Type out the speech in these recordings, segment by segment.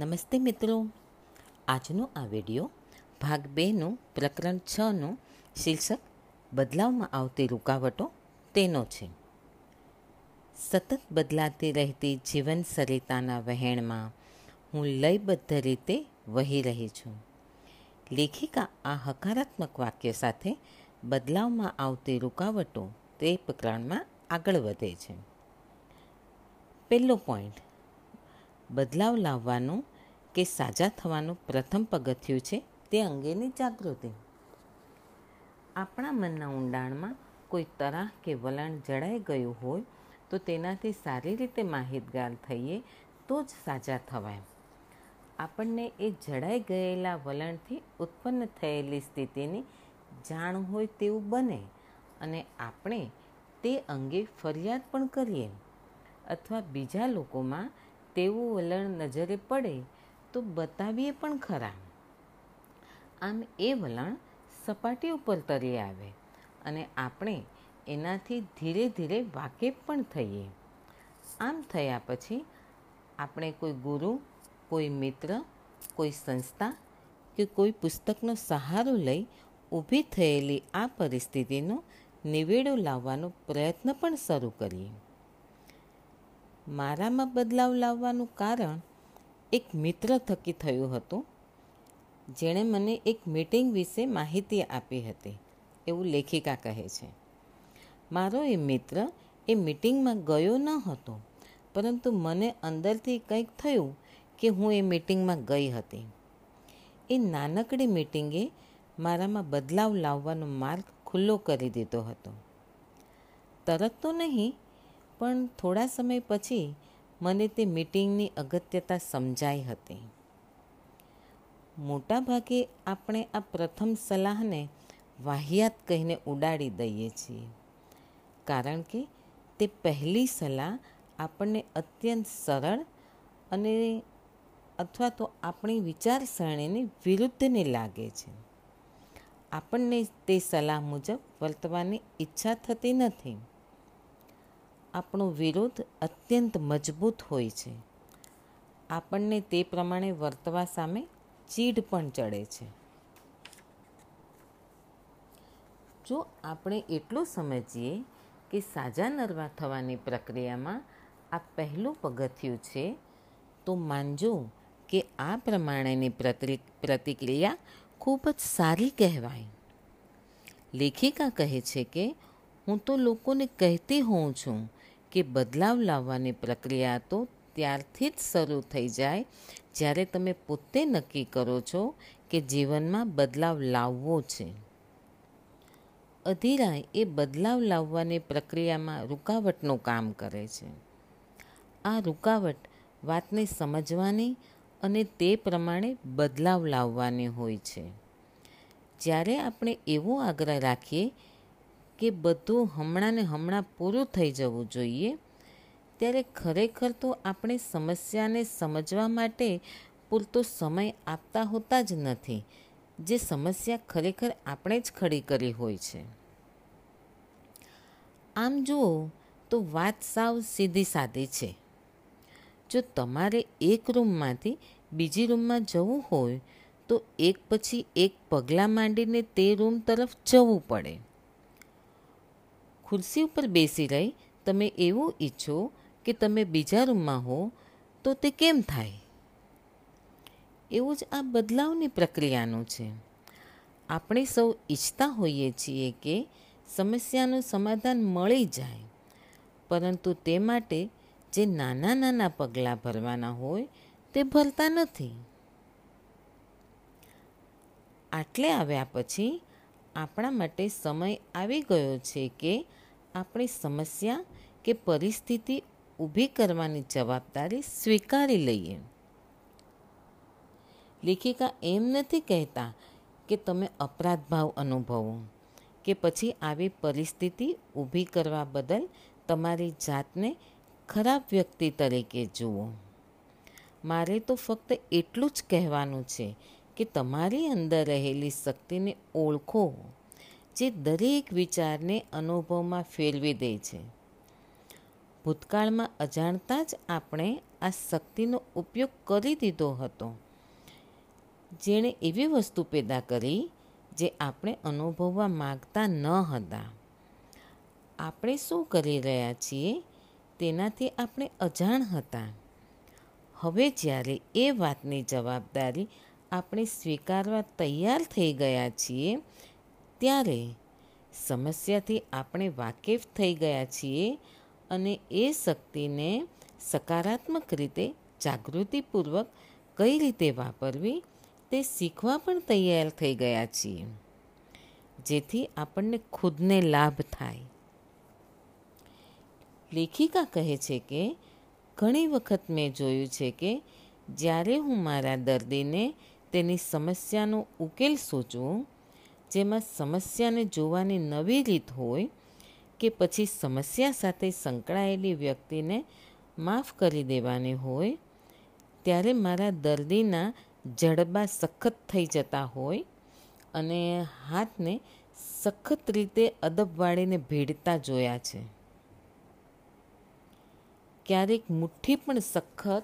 નમસ્તે મિત્રો. આજનો આ વિડિયો ભાગ બેનું, પ્રકરણ છનું શીર્ષક બદલાવમાં આવતી રૂકાવટો તેનો છે. સતત બદલાતી રહેતી જીવન સરિતાના વહેણમાં હું લયબદ્ધ રીતે વહી રહી છું. લેખિકા આ હકારાત્મક વાક્ય સાથે બદલાવમાં આવતી રૂકાવટો તે પ્રકરણમાં આગળ વધે છે. પહેલો પોઈન્ટ બદલાવ લાવવાનું કે સાજા થવાનું પ્રથમ પગથિયું છે તે અંગેની જાગૃતિ. આપણા મનના ઊંડાણમાં કોઈ તરાહ કે વલણ જડાઈ ગયું હોય તો તેનાથી સારી રીતે માહિતગાર થઈએ તો જ સાજા થવાય. આપણને એ જડાઈ ગયેલા વલણથી ઉત્પન્ન થયેલી સ્થિતિની જાણ હોય તેવું બને અને આપણે તે અંગે ફરિયાદ પણ કરીએ. અથવા બીજા લોકોમાં તેવું વલણ નજરે પડે તો બતાવીએ પણ ખરા. આમ એ વલણ સપાટી ઉપર તરી આવે અને આપણે એનાથી ધીરે ધીરે વાકેફ પણ થઈએ. આમ થયા પછી આપણે કોઈ ગુરુ, કોઈ મિત્ર, કોઈ સંસ્થા કે કોઈ પુસ્તકનો સહારો લઈ ઊભી થયેલી આ પરિસ્થિતિનો નિવેડો લાવવાનો પ્રયત્ન પણ શરૂ કરીએ. મારામાં બદલાવ લાવવાનું કારણ એક મિત્ર થકી થયું હતું, જેણે મને એક મીટિંગ વિશે માહિતી આપી હતી, એવું લેખિકા કહે છે. મારો એ મિત્ર એ મીટિંગમાં ગયો ન હતો, પરંતુ મને અંદરથી કંઈક થયું કે હું એ મીટિંગમાં ગઈ હતી. એ નાનકડી મીટિંગે મારામાં બદલાવ લાવવાનો માર્ગ ખુલ્લો કરી દીધો હતો. તરત તો નહીં, પણ થોડા સમય પછી મને તે મીટિંગની અગત્યતા સમજાઈ હતી. મોટાભાગે આપણે આ પ્રથમ સલાહને વાહિયાત કહીને ઉડાડી દઈએ છીએ. કારણ કે તે પહેલી સલાહ આપણને અત્યંત સરળ અને અથવા તો આપણી વિચારસરણીની વિરુદ્ધને લાગે છે. આપણને તે સલાહ મુજબ વર્તવાની ઈચ્છા થતી નથી. આપણો વિરોધ અત્યંત મજબૂત હોય છે. આપણને તે પ્રમાણે વર્તવા સામે ચીડ પણ ચડે છે. જો આપણે એટલું સમજીએ કે સાજા નરવા થવાની પ્રક્રિયામાં આ પહેલું પગથિયું છે, તો માનજો કે આ પ્રમાણેની પ્રતિક્રિયા ખૂબ જ સારી કહેવાય. લેખિકા કહે છે કે, હું તો લોકોને કહેતી હોઉં છું કે બદલાવ લાવવાની પ્રક્રિયા તો ત્યારથી જ શરૂ થઈ જાય. જ્યારે તમે પોતે નક્કી કરો છો કે જીવનમાં બદલાવ લાવવો છે. અધીરાય એ બદલાવ લાવવાની પ્રક્રિયામાં રૂકાવટનું કામ કરે છે. આ રૂકાવટ વાતને સમજવાની અને તે પ્રમાણે બદલાવ લાવવાની હોય છે. જ્યારે આપણે એવો આગ્રહ રાખીએ કે બધું હમણાં ને હમણાં પૂરું થઈ જવું જોઈએ, ત્યારે ખરેખર તો આપણે સમસ્યાને સમજવા માટે પૂરતો સમય આપતા હોતા જ નથી, જે સમસ્યા ખરેખર આપણે જ ખડી કરી હોય છે. આમ જુઓ તો વાત સાવ સીધી સાદી છે. જો તમારે એક રૂમમાંથી બીજી રૂમમાં જવું હોય, તો એક પછી એક પગલાં માંડીને તે રૂમ તરફ જવું પડે. ખુરશી ઉપર બેસી રહી. તમે એવું ઈચ્છો કે તમે બીજા રૂમમાં હો, તો તે કેમ થાય? એવું જ આ બદલાવની પ્રક્રિયાનું છે. આપણે સૌ ઈચ્છતા હોઈએ છીએ કે સમસ્યાનું સમાધાન મળી જાય. પરંતુ તે માટે જે નાના નાના પગલાં ભરવાના હોય, તે ભરતા નથી. આટલે આવ્યા પછી આપણા માટે સમય આવી ગયો છે કે આપણી સમસ્યા કે પરિસ્થિતિ ઊભી કરવાની જવાબદારી સ્વીકારી લઈએ. લેખિકા એમ નથી કહેતા કે તમે અપરાધ ભાવ અનુભવો, કે પછી આવી પરિસ્થિતિ ઊભી કરવા બદલ તમારી જાતને ખરાબ વ્યક્તિ તરીકે જુઓ. મારે તો ફક્ત એટલું જ કહેવાનું છે કે તમારી અંદર રહેલી શક્તિને ઓળખો. જે દરેક વિચારને અનુભવમાં ફેરવી દે છે. ભૂતકાળમાં અજાણતા જ આપણે આ શક્તિનો ઉપયોગ કરી દીધો હતો. જેણે એવી વસ્તુ પેદા કરી જે આપણે અનુભવવા માગતા ન હતા. આપણે શું કરી રહ્યા છીએ? તેનાથી આપણે અજાણ હતા. હવે જ્યારે એ વાતની જવાબદારી આપણે સ્વીકારવા તૈયાર થઈ ગયા છીએ ત્યારે સમસ્યાથી આપણે વાકેફ થઈ ગયા છીએ અને એ શક્તિને સકારાત્મક રીતે જાગૃતિપૂર્વક કઈ રીતે વાપરવી તે શીખવા પણ તૈયાર થઈ ગયા છીએ. જેથી આપણને ખુદને લાભ થાય. લેખિકા કહે છે કે, ઘણી વખત મેં જોયું છે કે જ્યારે હું મારા દર્દીને તેની સમસ્યાનો ઉકેલ સૂચવું જેમાં સમસ્યાને જોવાની નવી રીત હોય કે પછી સમસ્યા સાથે સંકળાયેલી વ્યક્તિને માફ કરી દેવાની હોય, ત્યારે મારા દર્દીના જડબા સખત થઈ જતા હોય અને હાથને સખત રીતે અદબ વાળીને ભેડતા જોયા છે. ક્યારેક મુઠ્ઠી પણ સખત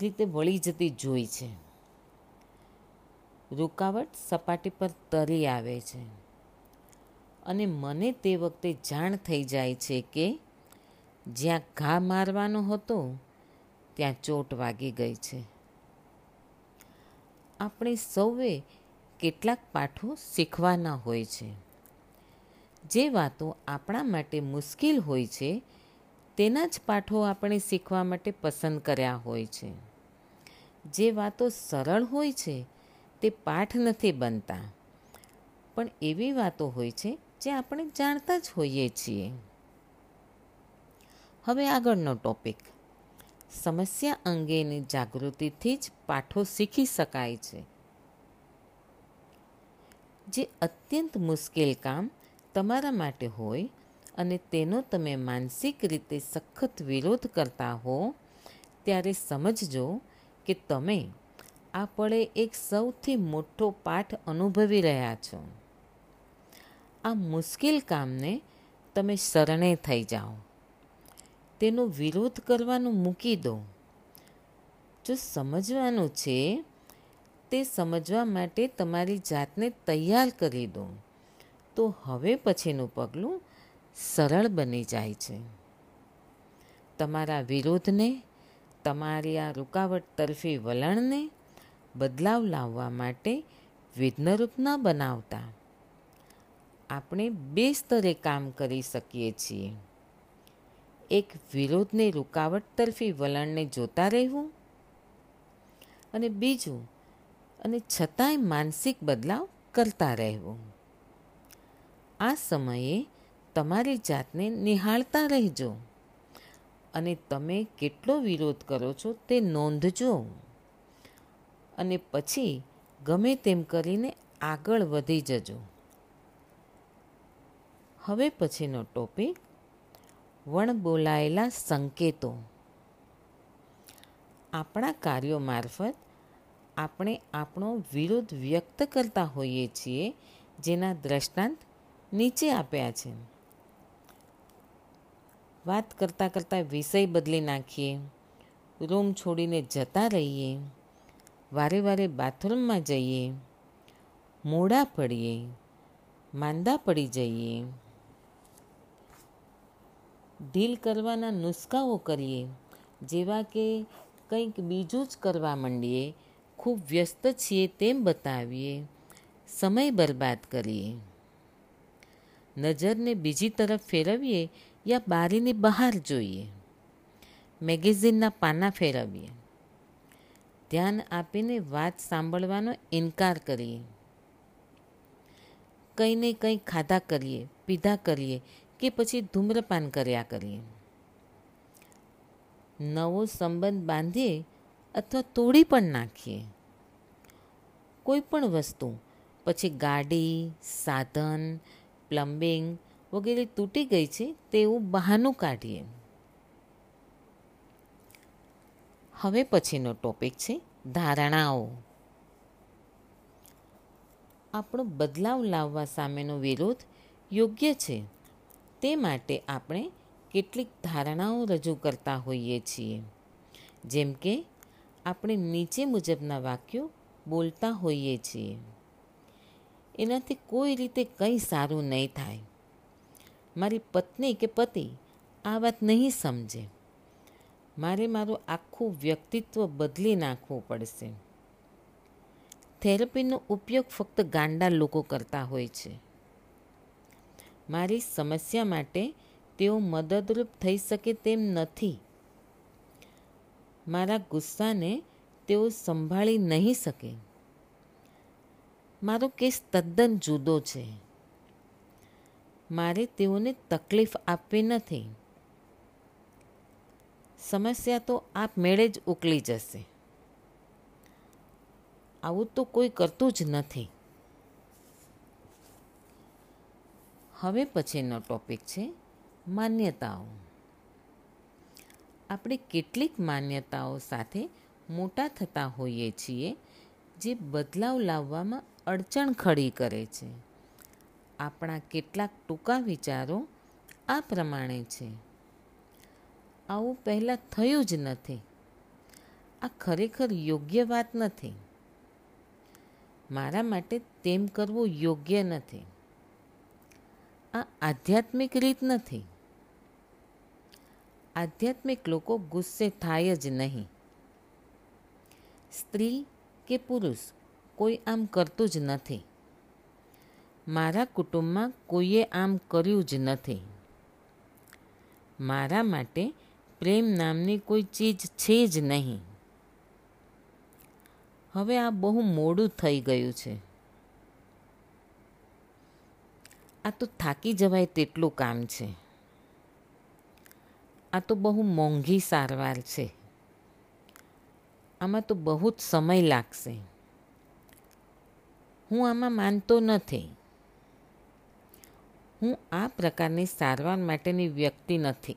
રીતે વળી જતી જોઈ છે. રૂકાવટ સપાટી પર તરી આવે છે. અને મને તે વખતે જાણ થઈ જાય છે કે જ્યાં ઘા મારવાનો હતો, ત્યાં ચોટ વાગી ગઈ છે. આપણે સૌએ કેટલાક પાઠો શીખવાના હોય છે. જે વાતો આપણા માટે મુશ્કેલ હોય છે, તેના જ પાઠો આપણે શીખવા માટે પસંદ કર્યા હોય છે. જે વાતો સરળ હોય છે તે પાઠ નથી બનતા. પણ એવી વાતો હોય છે જે આપણે જાણતા જ હોઈએ છીએ. હવે આગળનો ટોપિક. સમસ્યા અંગેની જાગૃતિથી જ પાઠો શીખી શકાય છે. જે અત્યંત મુશ્કેલ કામ તમારા માટે હોય અને તેનો તમે માનસિક રીતે સખત વિરોધ કરતા હો, ત્યારે સમજજો કે તમે આ પળે એક સૌથી મોટો પાઠ અનુભવી રહ્યા છો. આ મુશ્કેલ કામને તમે શરણે થઈ જાઓ. તેનો વિરોધ કરવાનું મૂકી દો. જો સમજવાનું છે, તે સમજવા માટે તમારી જાતને તૈયાર કરી દો. તો હવે પછીનું પગલું સરળ બની જાય છે. તમારા વિરોધને, તમારી આ રૂકાવટ તરફી વલણને બદલાવ લાવવા માટે વિઘ્નરૂપ ન બનાવતા. આપણે બે સ્તરે કામ કરી શકીએ છીએ. એક, વિરોધને રૂકાવટ તરફી વલણને જોતા રહેવું અને બીજું, અને છતાંય માનસિક બદલાવ કરતા રહેવું. આ સમયે તમારી જાતને નિહાળતા રહેજો અને તમે કેટલો વિરોધ કરો છો તે નોંધજો. અને પછી ગમે તેમ કરીને આગળ વધી જજો. હવે પછીનો ટોપિક વણ બોલાયેલા સંકેતો. આપણા કાર્યો મારફત આપણે આપણો વિરોધ વ્યક્ત કરતા હોઈએ છીએ જેના દ્રષ્ટાંત નીચે આપ્યા છે. વાત કરતાં કરતાં વિષય બદલી નાખીએ, રૂમ છોડીને જતા રહીએ વારે વારે બાથરૂમમાં જઈએ, મોડા પડીએ, માંદા પડી જઈએ, ઢીલ કરવાના નુસ્ખાઓ કરીએ, જેવા કે કંઈક બીજું જ કરવા માંડીએ, ખૂબ વ્યસ્ત છીએ તેમ બતાવીએ, સમય બરબાદ કરીએ. નજરને બીજી તરફ ફેરવીએ યા બારીની બહાર જોઈએ. મેગેઝિનના પાના ફેરવીએ. ધ્યાન આપીને વાત સાંભળવાનો ઇનકાર કરીએ. કંઈ ને કંઈ ખાધા કરીએ, પીધા કરીએ કે પછી ધૂમ્રપાન કર્યા કરીએ. નવો સંબંધ બાંધીએ અથવા તોડી પણ નાખીએ. કોઈ પણ વસ્તુ, પછી ગાડી, સાધન, પ્લમ્બિંગ વગેરે તૂટી ગઈ છે તેવું બહાનું કાઢીએ. હવે પછીનો ટોપિક છે ધારણાઓ. આપણો બદલાવ લાવવા સામેનો વિરોધ યોગ્ય છે. તે માટે આપણે કેટલીક ધારણાઓ રજૂ કરતા હોઈએ છીએ. જેમ કે, આપણે નીચે મુજબના વાક્યો બોલતા હોઈએ છીએ. એનાથી કોઈ રીતે કંઈ સારું નહીં થાય. મારી પત્ની કે પતિ આ વાત નહીં સમજે. મારે મારું આખું વ્યક્તિત્વ બદલી નાખવું પડશે. થેરપીનો ઉપયોગ ફક્ત ગાંડા લોકો કરતા હોય છે. મારી સમસ્યા માટે તેઓ મદદરૂપ થઈ શકે તેમ નથી. મારા ગુસ્સાને તેઓ સંભાળી નહીં શકે. મારો કેસ તદ્દન જુદો છે. મારે તેઓને તકલીફ આપવી નથી. સમસ્યા તો આપમેળે જ ઉકલી જશે. આવું તો કોઈ કરતું જ નથી. હવે પછીનો ટોપિક છે માન્યતાઓ. આપણે કેટલીક માન્યતાઓ સાથે મોટા થતા હોઈએ છીએ જે બદલાવ લાવવામાં અડચણ ખડી કરે છે. આપણા કેટલાક ટૂંકા વિચારો આ પ્રમાણે છે. આવું પહેલાં થયું જ નથી. આ ખરેખર યોગ્ય વાત નથી. મારા માટે તેમ કરવું યોગ્ય નથી. આ આધ્યાત્મિક રીત નથી. આધ્યાત્મિક લોકો ગુસ્સે થાય જ નહીં. સ્ત્રી કે પુરુષ કોઈ આમ કરતું જ નથી. મારા કુટુંબમાં કોઈએ આમ કર્યું જ નથી. મારા માટે પ્રેમ નામની કોઈ ચીજ છે જ નહીં. હવે આ બહુ મોડું થઈ ગયું છે. આ તો થાકી જવાય તેટલું કામ છે. આ તો બહુ મોંઘી સારવાર છે. આમાં તો બહુ જ સમય લાગશે. હું આમાં માનતો નથી. હું આ પ્રકારની સારવાર માટેની વ્યક્તિ નથી.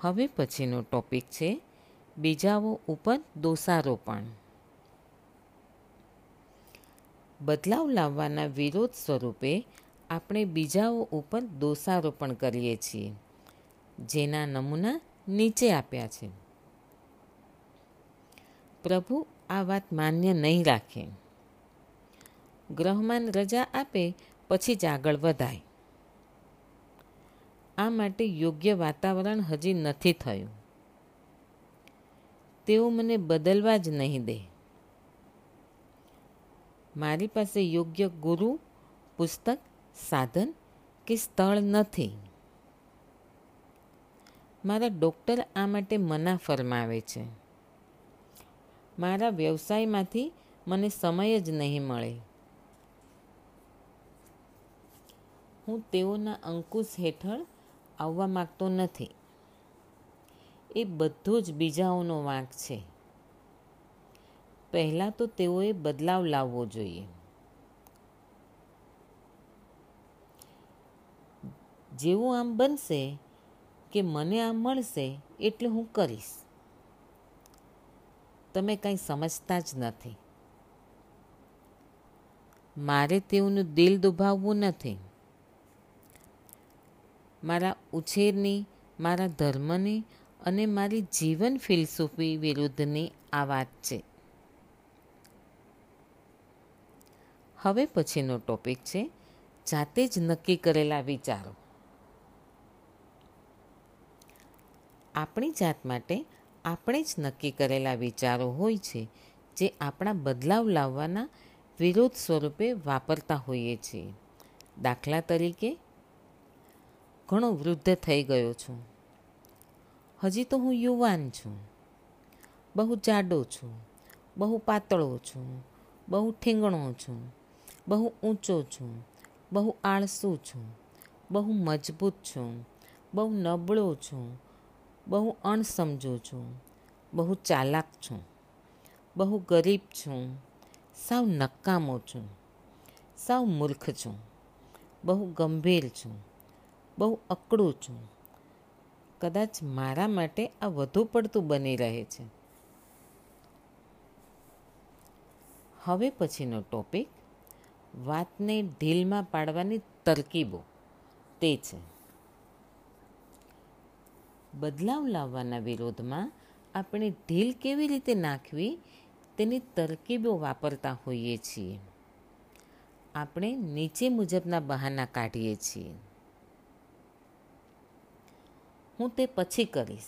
હવે પછીનો ટોપિક છે, બીજાઓ ઉપર દોષારોપણ. બદલાવ લાવવાના વિરોધ સ્વરૂપે આપણે બીજાઓ ઉપર દોષારોપણ કરીએ છીએ, જેના નમૂના નીચે આપ્યા છે. પ્રભુ આ વાત માન્ય નહીં રાખે. ગ્રહમાન રજા આપે, પછી જ આગળ વધાય. આ માટે યોગ્ય વાતાવરણ હજી નથી થયું. તેઓ મને બદલવા જ નહીં દે. મારી પાસે યોગ્ય ગુરુ, પુસ્તક, સાધન કે સ્થળ નથી. મારા ડૉક્ટર આ માટે મના ફરમાવે છે. મારા વ્યવસાયમાંથી મને સમય જ નહીં મળે. હું તેઓના અંકુશ હેઠળ આવવા માગતો નથી. એ બધું જ બીજાઓનો વાંક છે. પહેલાં તો તેઓએ બદલાવ લાવવો જોઈએ. જેવું આમ બનશે કે મને આમ મળશે એટલે હું કરીશ. તમે કંઈ સમજતા જ નથી. મારે તેઓનું દિલ દુભાવવું નથી. મારા ઉછેરની, મારા ધર્મની અને મારી જીવન ફિલસૂફી વિરુદ્ધની આ વાત છે. હવે પછીનો ટોપિક છે, જાતે જ નક્કી કરેલા વિચારો. આપણી જાત માટે આપણે જ નક્કી કરેલા વિચારો હોય છે, જે આપણા બદલાવ લાવવાના વિરોધ સ્વરૂપે વાપરતા હોઈએ છીએ. દાખલા તરીકે ઘણો વૃદ્ધ થઈ ગયો છું હજી તો હું યુવાન છું બહુ જાડો છું બહુ પાતળો છું બહુ ઠીંગણો છું બહુ ઊંચો છું બહુ આળસુ છું બહુ મજબૂત છું બહુ નબળો છું બહુ અણસમજો છું બહુ ચાલાક છું બહુ ગરીબ છું સાવ નકામો છું સાવ મૂર્ખ છું બહુ ગંભીર છું બહુ અકળું છું. કદાચ મારા માટે આ વધુ પડતું બની રહે છે. હવે પછીનો ટોપિક. વાતને ઢીલમાં પાડવાની તરકીબો. તે છે. બદલાવ લાવવાના વિરોધમાં આપણે ઢીલ કેવી રીતે નાખવી તેની તરકીબો વાપરતા હોઈએ છીએ. આપણે નીચે મુજબના બહાના કાઢીએ છીએ. હું તે પછી કરીશ.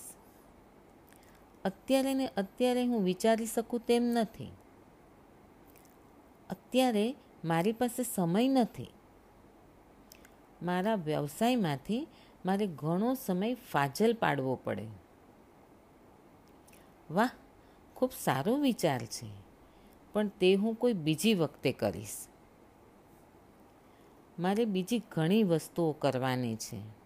અત્યારે ને અત્યારે હું વિચારી શકું તેમ નથી. અત્યારે મારી પાસે સમય નથી. મારા વ્યવસાયમાંથી મારે ઘણો સમય ફાજલ પાડવો પડે. વાહ, ખૂબ સારો વિચાર છે. પણ તે હું કોઈ બીજી વખતે કરીશ. મારે બીજી ઘણી વસ્તુઓ કરવાની છે.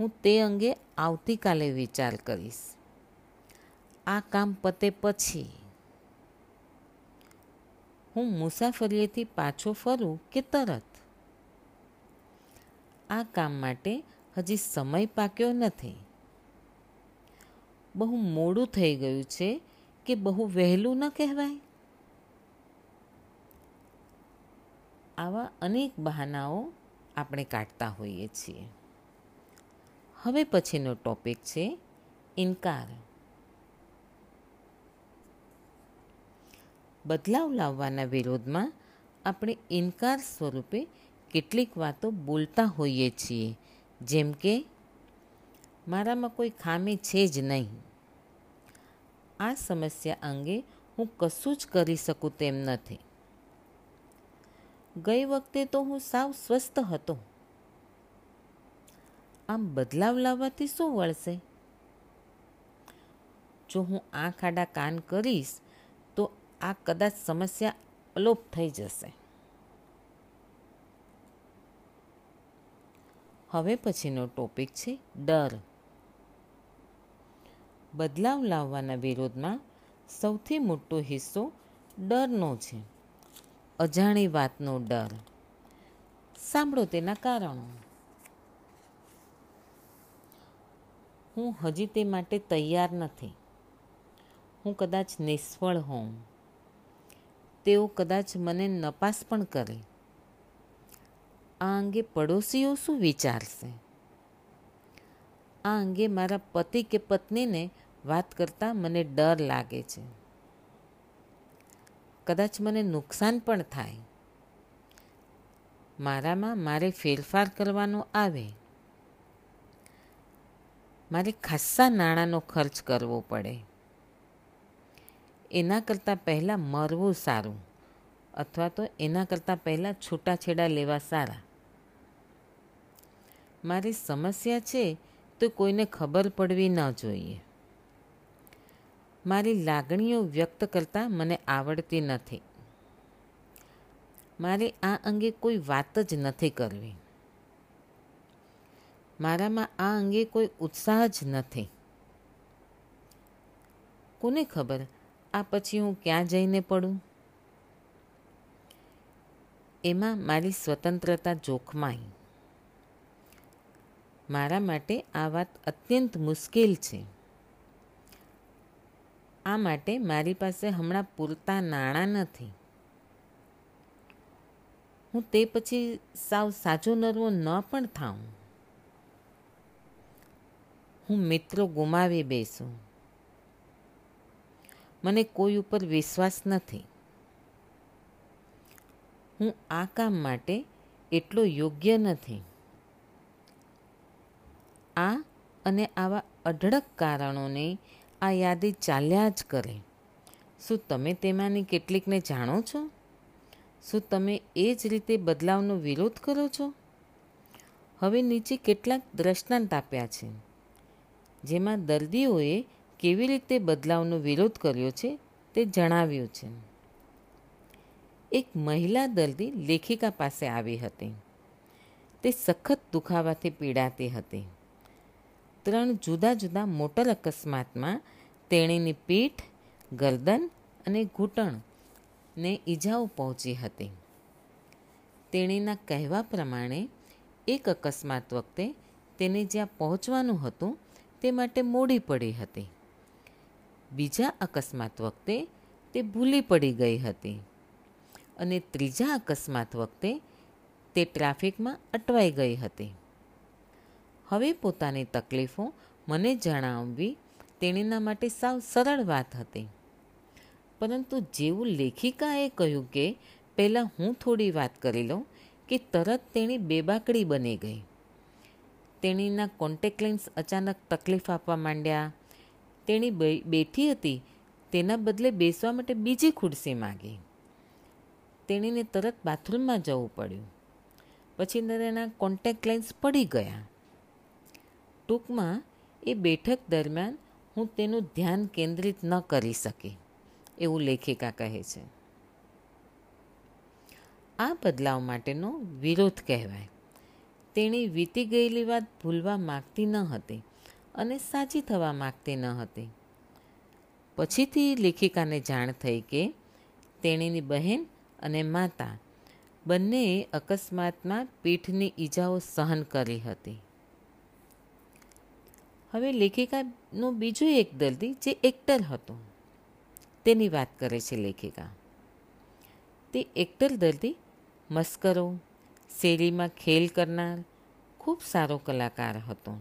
હું તે અંગે આવતીકાલે વિચાર કરીશ. આ કામ પતે પછી હું મુસાફરીએથી પાછો ફરું કે તરત? આ કામ માટે હજી સમય પાક્યો નથી. બહુ મોડું થઈ ગયું છે કે બહુ વહેલું ન કહેવાય. આવા અનેક બહાનાઓ આપણે કાઢતા હોઈએ છીએ. હવે પછીનો ટોપિક છે ઇનકાર. બદલાવ લાવવાના વિરોધમાં આપણે ઇનકાર સ્વરૂપે કેટલીક વાતો બોલતા હોઈએ છીએ. જેમ કે, મારામાં કોઈ ખામી છે જ નહીં. આ સમસ્યા અંગે હું કશું જ કરી શકું તેમ નથી. ગઈ વખતે તો હું સાવ સ્વસ્થ હતો. આમ બદલાવ લાવવાથી શું વળશે? જો હું આંખ આડા કાન કરીશ, તો આ કદાચ સમસ્યા અલોપ થઈ જશે. હવે પછીનો ટોપિક છે ડર. બદલાવ લાવવાના વિરોધમાં સૌથી મોટો હિસ્સો ડરનો છે. અજાણી વાતનો ડર. સાંભળો તેના કારણો. હું હજી તે માટે તૈયાર નથી. હું કદાચ નિષ્ફળ હોઉં. તેઓ કદાચ મને નપાસ પણ કરે. આ અંગે પડોશીઓ શું વિચારશે? આ અંગે મારા પતિ કે પત્નીને વાત કરતાં મને ડર લાગે છે. કદાચ મને નુકસાન પણ થાય. મારામાં મારે ફેરફાર કરવાનો આવે. મારે ખાસ્સા નાણાંનો ખર્ચ કરવો પડે. એના કરતાં પહેલાં મરવું સારું અથવા તો એના કરતાં પહેલાં છૂટાછેડા લેવા સારા. મારી સમસ્યા છે તો કોઈને ખબર પડવી ન જોઈએ. મારી લાગણીઓ વ્યક્ત કરતાં મને આવડતી નથી. મારે આ અંગે કોઈ વાત જ નથી કરવી. મારામાં આ અંગે કોઈ ઉત્સાહ જ નથી. કોને ખબર? આ પછી હું ક્યાં જઈને પડું? એમાં મારી સ્વતંત્રતા જોખમાઈ. મારા માટે આ વાત અત્યંત મુશ્કેલ છે. આ માટે મારી પાસે હમણાં પૂરતા નાણાં નથી. હું તે પછી સાવ સાજો નરવો ન પણ થાઉં. હું મિત્રો ગુમાવી બેસું. મને કોઈ ઉપર વિશ્વાસ નથી. હું આ કામ માટે એટલો યોગ્ય નથી. આ અને આવા અઢળક કારણોને આ યાદી ચાલ્યા જ કરે. શું તમે તેમાંની કેટલીકને જાણો છો? શું તમે એ જ રીતે બદલાવનો વિરોધ કરો છો? હવે નીચે કેટલાક દ્રષ્ટાંત આપ્યા છે. જેમાં દર્દીઓએ કેવી રીતે બદલાવનો વિરોધ કર્યો છે તે જણાવ્યું છે. એક મહિલા દર્દી લેખિકા પાસે આવી હતી. તે સખત દુખાવાથી પીડાતી હતી. ત્રણ જુદા જુદા મોટર અકસ્માતમાં તેણીની પીઠ, ગરદન અને ઘૂંટણને ઈજાઓ પહોંચી હતી. તેણીના કહેવા પ્રમાણે, એક અકસ્માત વખતે તેને જ્યાં પહોંચવાનું હતું તે માટે મોડી પડી હતી. બીજા અકસ્માત વખતે તે ભૂલી પડી ગઈ હતી. અને ત્રીજા અકસ્માત વખતે તે ટ્રાફિકમાં અટવાઈ ગઈ હતી. હવે પોતાની તકલીફો મને જણાવવી તેણીના માટે સાવ સરળ વાત હતી. પરંતુ જેવું લેખિકાએ કહ્યું કે, પહેલાં હું થોડી વાત કરી લઉં કે તરત તેણી બેબાકડી બની ગઈ. તેણીના કોન્ટેક્ટ લેન્સ અચાનક તકલીફ આપવા માંડ્યા. તેણી બેઠી હતી. તેના બદલે બેસવા માટે બીજી ખુરશી માગી. તેણીને તરત બાથરૂમમાં જવું પડ્યું. પછી તેના કોન્ટેક્ટ લેન્સ પડી ગયા. ટૂંકમાં એ બેઠક દરમિયાન હું તેનું ધ્યાન કેન્દ્રિત ન કરી શકી, એવું લેખિકા કહે છે. આ બદલાવ માટેનો વિરોધ કહેવાય. તેણી વીતી ગયેલી વાત ભૂલવા માગતી ન હતી અને સાચી થવા માગતી ન હતી. પછીથી લેખિકાને જાણ થઈ કે તેણીની બહેન અને માતા બંનેએ અકસ્માતમાં પીઠની ઈજાઓ સહન કરી હતી. હવે લેખિકાનો બીજો એક દર્દી જે એક્ટર હતો. તેની વાત કરે છે લેખિકા. તે એક્ટર દર્દી મસ્કરો શેરીમાં ખેલ કરનાર ખૂબ સારો કલાકાર હતો.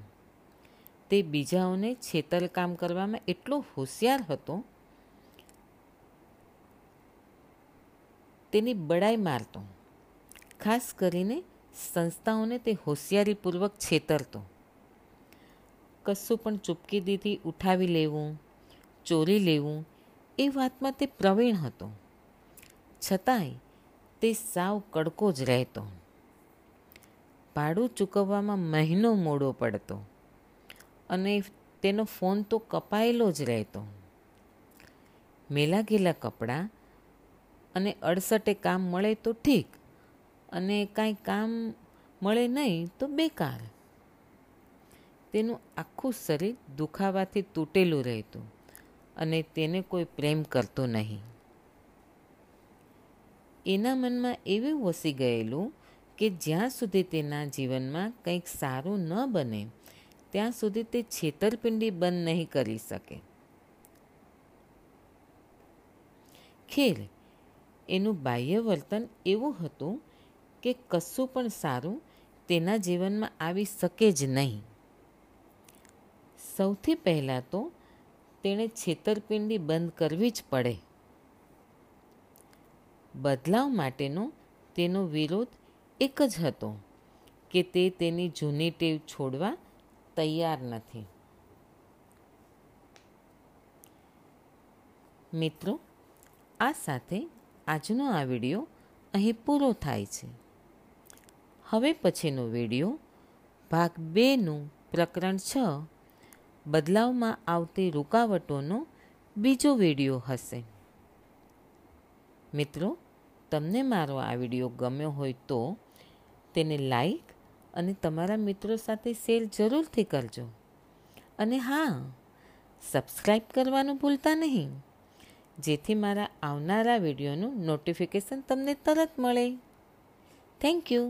તે બીજાઓને છેતરકામ કરવામાં એટલો હોશિયાર હતો, તેની બડાઈ મારતો, ખાસ કરીને સંસ્થાઓને તે હોશિયારીપૂર્વક છેતરતો. કશું પણ ચૂપકી દીધી ઉઠાવી લેવું, ચોરી લેવું, એ વાતમાં તે પ્રવીણ હતો. છતાંય તે સાવ કડકો જ રહેતો. ભાડું ચૂકવવામાં મહિનો મોડો પડતો અને તેનો ફોન તો કપાયેલો જ રહેતો. મેલા કપડાં અને અડસઠે કામ મળે તો ઠીક અને કાંઈ કામ મળે નહીં તો બેકાર. તેનું આખું શરીર દુખાવાથી તૂટેલું રહેતું અને તેને કોઈ પ્રેમ કરતો નહીં. એના મનમાં એવું વસી ગયેલું કે જ્યાં સુધી તેના જીવનમાં કંઈક સારું ન બને, ત્યાં સુધી તે છેતરપિંડી બંધ નહીં કરી શકે. ખેર એનું બાહ્ય વર્તન એવું હતું કે કશું પણ સારું તેના જીવનમાં આવી શકે જ નહીં. સૌથી પહેલાં તો તેણે છેતરપિંડી બંધ કરવી જ પડે. બદલાવ માટેનો તેનો વિરોધ એક જ હતો કે તે તેની જૂની ટેવ છોડવા તૈયાર નથી. મિત્રો, આ સાથે આજનો આ વીડિયો અહીં પૂરો થાય છે. હવે પછીનો વીડિયો ભાગ બેનું પ્રકરણ છ, બદલાવમાં આવતી રૂકાવટોનો બીજો વીડિયો હશે. મિત્રો, તમને મારો આ વીડિયો ગમ્યો હોય તો તેને લાઈક અને તમારા મિત્રો સાથે શેર જરૂરથી કરજો. અને હા સબસ્ક્રાઈબ કરવાનું ભૂલતા નહીં. જેથી મારા આવનારા વિડીયોનું નોટિફિકેશન તમને તરત મળે. Thank you